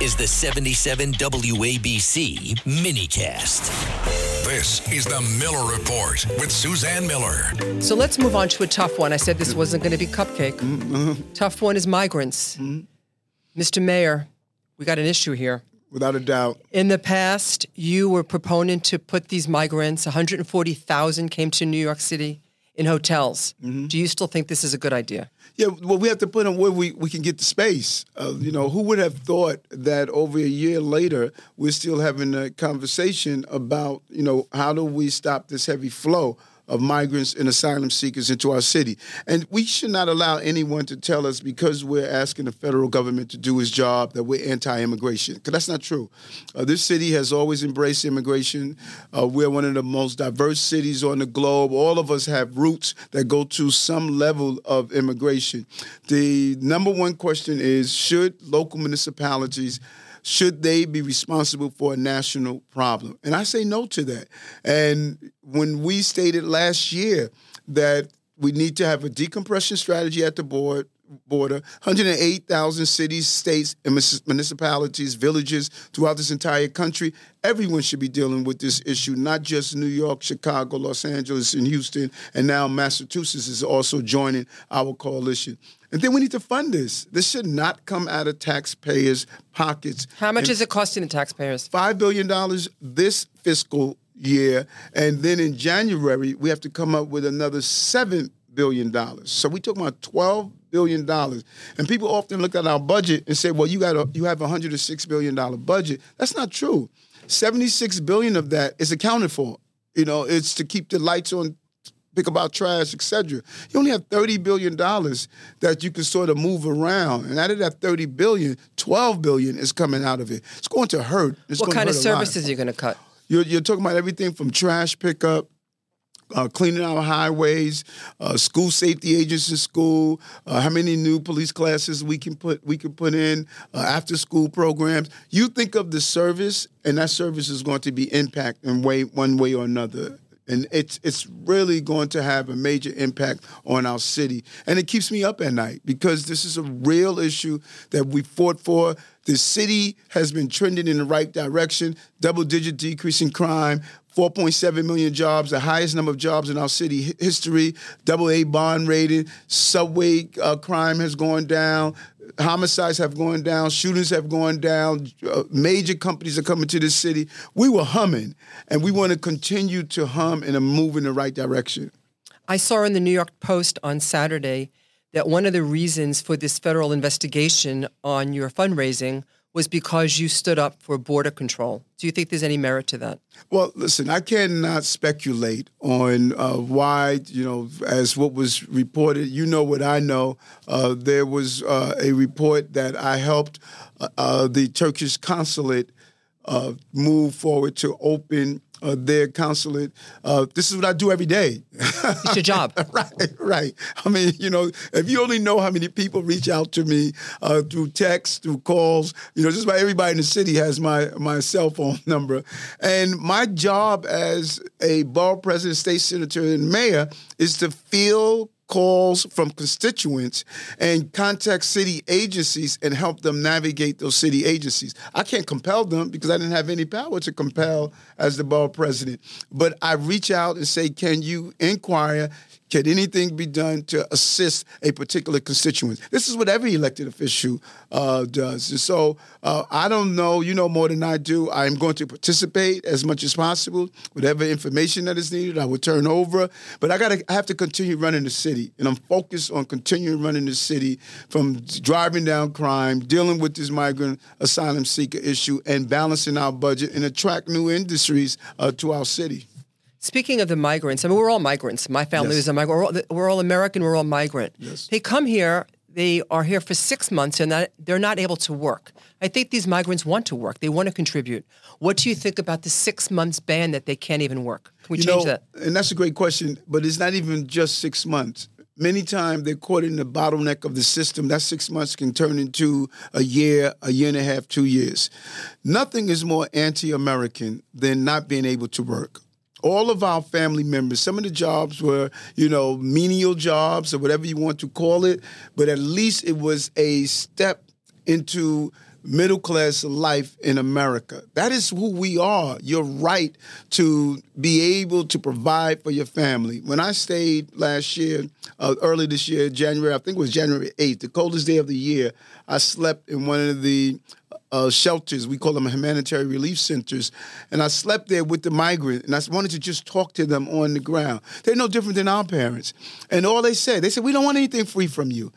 is the 77 WABC minicast. This is the Miller Report with Suzanne Miller. So let's move on to a tough one. I said this wasn't going to be cupcake. Mm-hmm. Tough one is migrants. Mm-hmm. Mr. Mayor, we got an issue here. Without a doubt. In the past, you were proponent to put these migrants, 140,000 came to New York City in hotels. Do you still think this is a good idea? Yeah, well, we have to put them where we, we can get the space. Uh, you know, who would have thought that over a year later, we're still having a conversation about, you know, how do we stop this heavy flow of migrants and asylum seekers into our city? And we should not allow anyone to tell us because we're asking the federal government to do its job that we're anti-immigration, because that's not true. Uh, this city has always embraced immigration. Uh, we're one of the most diverse cities on the globe. All of us have roots that go to some level of immigration. The number one question is, should local municipalities should they be responsible for a national problem? And I say no to that. And when we stated last year that we need to have a decompression strategy at the board border, 108,000 cities, states, and municipalities, villages throughout this entire country. Everyone should be dealing with this issue, not just New York, Chicago, Los Angeles, and Houston, and now Massachusetts is also joining our coalition. And then we need to fund this. This should not come out of taxpayers' pockets. How much And is it costing the taxpayers? five billion dollars this fiscal year, and then in January we have to come up with another seven billion dollars. So we talking about twelve billion dollars. And people often look at our budget and say, "Well, you got a you have a hundred and six billion dollar budget." That's not true. Seventy six billion of that is accounted for. You know, it's to keep the lights on pick about trash, etc. You only have thirty billion dollars that you can sort of move around, and out of that thirty billion, twelve billion is coming out of it. It's going to hurt. It's What going kind to of hurt a lot. services are you going to cut? You're, you're talking about everything from trash pickup. Uh, cleaning our highways, uh, school safety agents in school, uh, how many new police classes we can put we can put in, uh, after school programs. You think of the service, and that service is going to be impact in way one way or another and it's it's really going to have a major impact on our city. And it keeps me up at night because this is a real issue that we fought for. The city has been trending in the right direction, double digit decrease in crime. 4.7 million jobs, the highest number of jobs in our city history, double A bond rating, subway uh, crime has gone down, homicides have gone down, shootings have gone down, uh, major companies are coming to this city. We were humming, and we want to continue to hum and move in the right direction. I saw in the New York Post on Saturday that one of the reasons for this federal investigation on your fundraising was because you stood up for border control. Do you think there's any merit to that? Well, listen, I cannot speculate on uh, why, you know, as what was reported. You know what I know. Uh, there was uh, a report that I helped uh, uh, the Turkish consulate uh, move forward to open uh, their consulate. Uh, this is what I do every day. It's your job. right, right. I mean, you know, if you only know how many people reach out to me uh, through text, through calls, you know, just about everybody in the city has my my cell phone number. And my job as a borough president, state senator, and mayor is to field calls from constituents and contact city agencies and help them navigate those city agencies. I can't compel them because I didn't have any power to compel as the borough president. But I reach out and say, can you inquire? Can anything be done to assist a particular constituent? This is what every elected official uh, does. And so uh, I don't know, you know more than I do. I'm going to participate as much as possible. Whatever information that is needed, I will turn over. But I got to, I have to continue running the city. And I'm focused on continuing running the city from driving down crime, dealing with this migrant asylum seeker issue, and balancing our budget and attract new industries uh, to our city. Speaking of the migrants, I mean, we're all migrants. My family Yes. is a migrant. We're all, we're all American. We're all migrant. Yes. They come here. They are here for six months, and that, they're not able to work. I think these migrants want to work. They want to contribute. What do you think about the six months ban that they can't even work? Can we you change know, that? And that's a great question, but it's not even just six months. Many times they're caught in the bottleneck of the system. That six months can turn into a year, a year and a half, two years. Nothing is more anti American than not being able to work. All of our family members, some of the jobs were, you know, menial jobs or whatever you want to call it, but at least it was a step into middle class life in America. That is who we are. Your right to be able to provide for your family. When I stayed last year, uh, early this year, January, I think it was January 8th, the coldest day of the year, I slept in one of the uh, shelters. We call them humanitarian relief centers. And I slept there with the migrant, and I wanted to just talk to them on the ground. They're no different than our parents. And all they said, they said, we don't want anything free from you.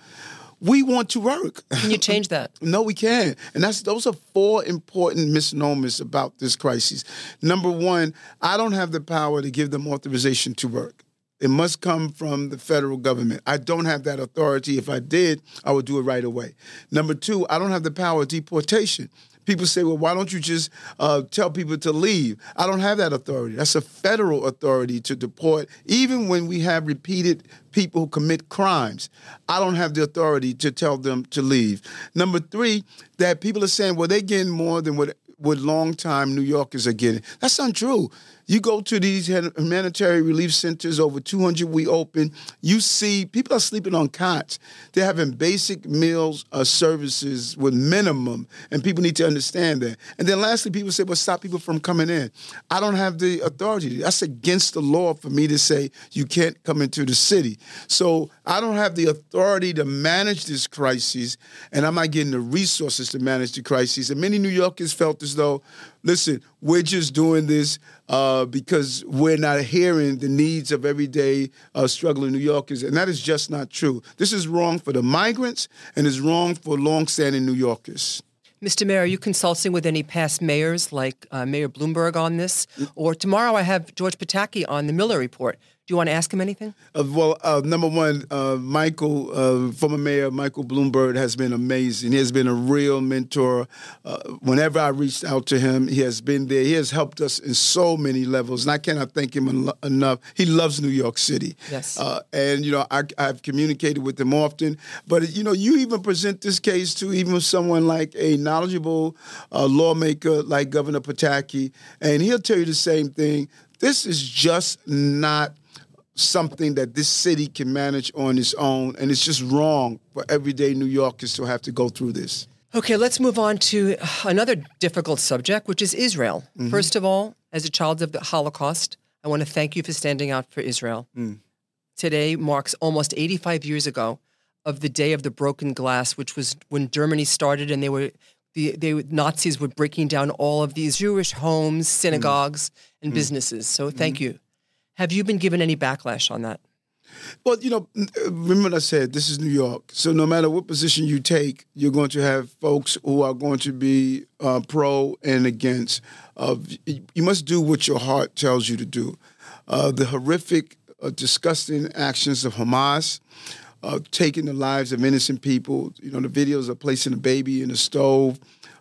We want to work. Can you change that? No, we can't. And that's those are four important misnomers about this crisis. Number one, I don't have the power to give them authorization to work. It must come from the federal government. I don't have that authority. If I did, I would do it right away. Number two, I don't have the power of deportation. People say, well, why don't you just uh, tell people to leave? I don't have that authority. That's a federal authority to deport, even when we have repeated people who commit crimes. I don't have the authority to tell them to leave. Number three, that people are saying, well, they're getting more than what what longtime New Yorkers are getting. That's untrue. You go to these humanitarian relief centers, over 200 we open, you see people are sleeping on cots. They're having basic meals uh, services with minimum, and people need to understand that. And then lastly, people say, well, stop people from coming in. I don't have the authority. That's against the law for me to say you can't come into the city. So I don't have the authority to manage this crisis, and I'm not getting the resources to manage the crisis. And many New Yorkers felt as though, listen, we're just doing this uh, because we're not hearing the needs of everyday uh, struggling New Yorkers, and that is just not true. This is wrong for the migrants, and is wrong for longstanding New Yorkers. Mr. Mayor, are you consulting with any past mayors like uh, Mayor Bloomberg on this? Or tomorrow I have George Pataki on the Miller Report. Do you want to ask him anything? Uh, well, uh, number one, uh, Michael, uh, former mayor Michael Bloomberg, has been amazing. He has been a real mentor. Uh, whenever I reached out to him, he has been there. He has helped us in so many levels, and I cannot thank him en- enough. He loves New York City. Yes. Uh, and you know, I, I've communicated with him often. But you know, you even present this case to even someone like a knowledgeable uh, lawmaker like Governor Pataki, and he'll tell you the same thing. This is just not something that this city can manage on its own, and it's just wrong for everyday New Yorkers to have to go through this. Okay, let's move on to another difficult subject, which is Israel. Mm-hmm. First of all, as a child of the Holocaust, I want to thank you for standing out for Israel. Mm. Today marks almost 85 years ago of the day of the broken glass, which was when Germany started and they were the they, Nazis were breaking down all of these Jewish homes, synagogues, mm. and mm. businesses. So thank you. Have you been given any backlash on that? Well, you know, remember what I said, this is New York. So no matter what position you take, you're going to have folks who are going to be uh, pro and against. Uh, you must do what your heart tells you to do. Uh, the horrific, uh, disgusting actions of Hamas, uh, taking the lives of innocent people. You know, the videos of placing a baby in a stove,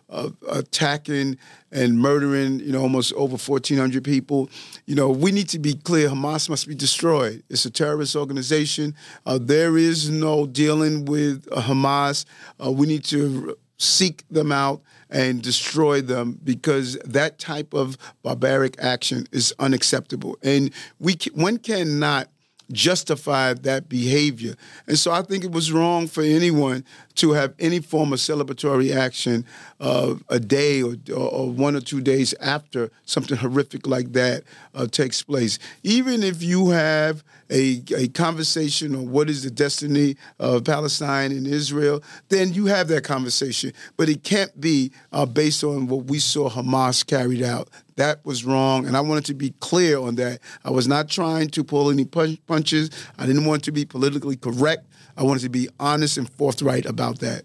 uh, attacking and murdering, you know, almost over 1,400 people. You know, we need to be clear Hamas must be destroyed. It's a terrorist organization. Uh, there is no dealing with uh, Hamas. Uh, we need to seek them out and destroy them because that type of barbaric action is unacceptable. And we one cannot justify that behavior. And so I think it was wrong for anyone to have any form of celebratory action uh, a day or, or one or two days after something horrific like that uh, takes place. Even if you have a, a conversation on what is the destiny of Palestine and Israel, then you have that conversation. But it can't be uh, based on what we saw Hamas carried out. That was wrong, and I wanted to be clear on that. I was not trying to pull any punch- punches. I didn't want to be politically correct. I wanted to be honest and forthright about that.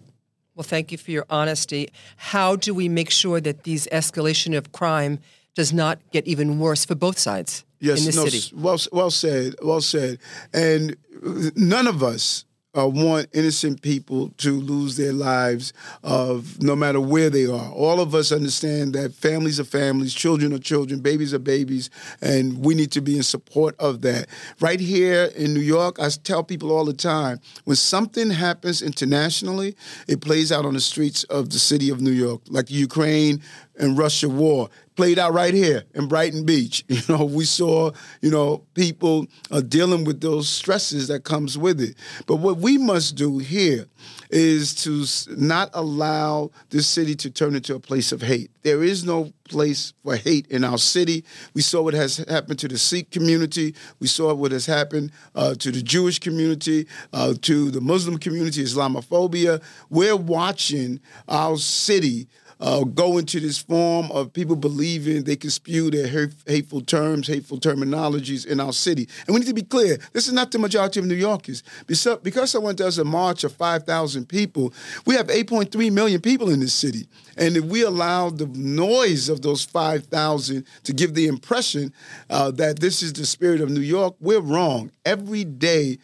Well, thank you for your honesty. How do we make sure that these escalation of crime does not get even worse for both sides Yes, in this no, city. well, well said, well said. And uh, none of us uh, want innocent people to lose their lives, of no matter where they are. All of us understand that families are families, children are children, babies are babies, and we need to be in support of that. Right here in New York, I tell people all the time when something happens internationally, it plays out on the streets of the city of New York, like Ukraine and Russia war played out right here in Brighton Beach. You know, we saw, you know, people uh, dealing with those stresses that comes with it. But what we must do here is to not allow this city to turn into a place of hate. There is no place for hate in our city. We saw what has happened to the Sikh community. We saw what has happened uh, to the Jewish community, uh, to the Muslim community, Islamophobia. We're watching our city uh, go into this form of people believing they can spew their hateful terms, hateful terminologies in our city. And we need to be clear this is not the majority of New Yorkers. Because someone does a march of 5,000 people, we have 8.3 million people in this city. And if we allow the noise of those 5,000 to give the impression uh, that this is the spirit of New York, we're wrong. Every day,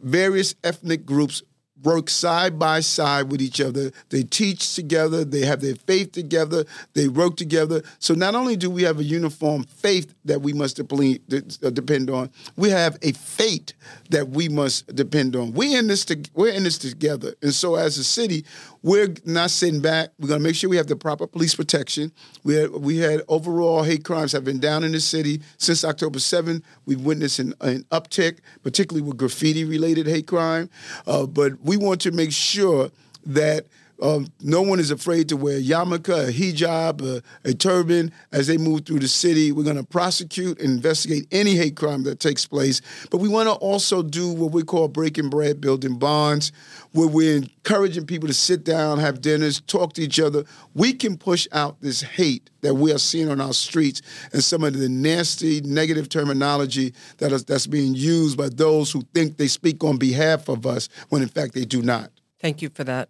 various ethnic groups work side by side with each other. They teach together, they have their faith together, they work together. So not only do we have a uniform faith that we must uh, depend on, we have a fate that we must depend on. We in this to- we're in this together. And so as a city, we're not sitting back. We're going to make sure we have the proper police protection. We had, we had overall hate crimes have been down in the city since October 7. We've witnessed an, an uptick, particularly with graffiti related hate crime. Uh, but we want to make sure that um, no one is afraid to wear a yarmulke, a hijab, a, a turban as they move through the city. We're going to prosecute and investigate any hate crime that takes place. But we want to also do what we call breaking bread, building bonds, where we're encouraging people to sit down, have dinners, talk to each other. We can push out this hate that we are seeing on our streets and some of the nasty, negative terminology that is, that's being used by those who think they speak on behalf of us when in fact they do not. Thank you for that.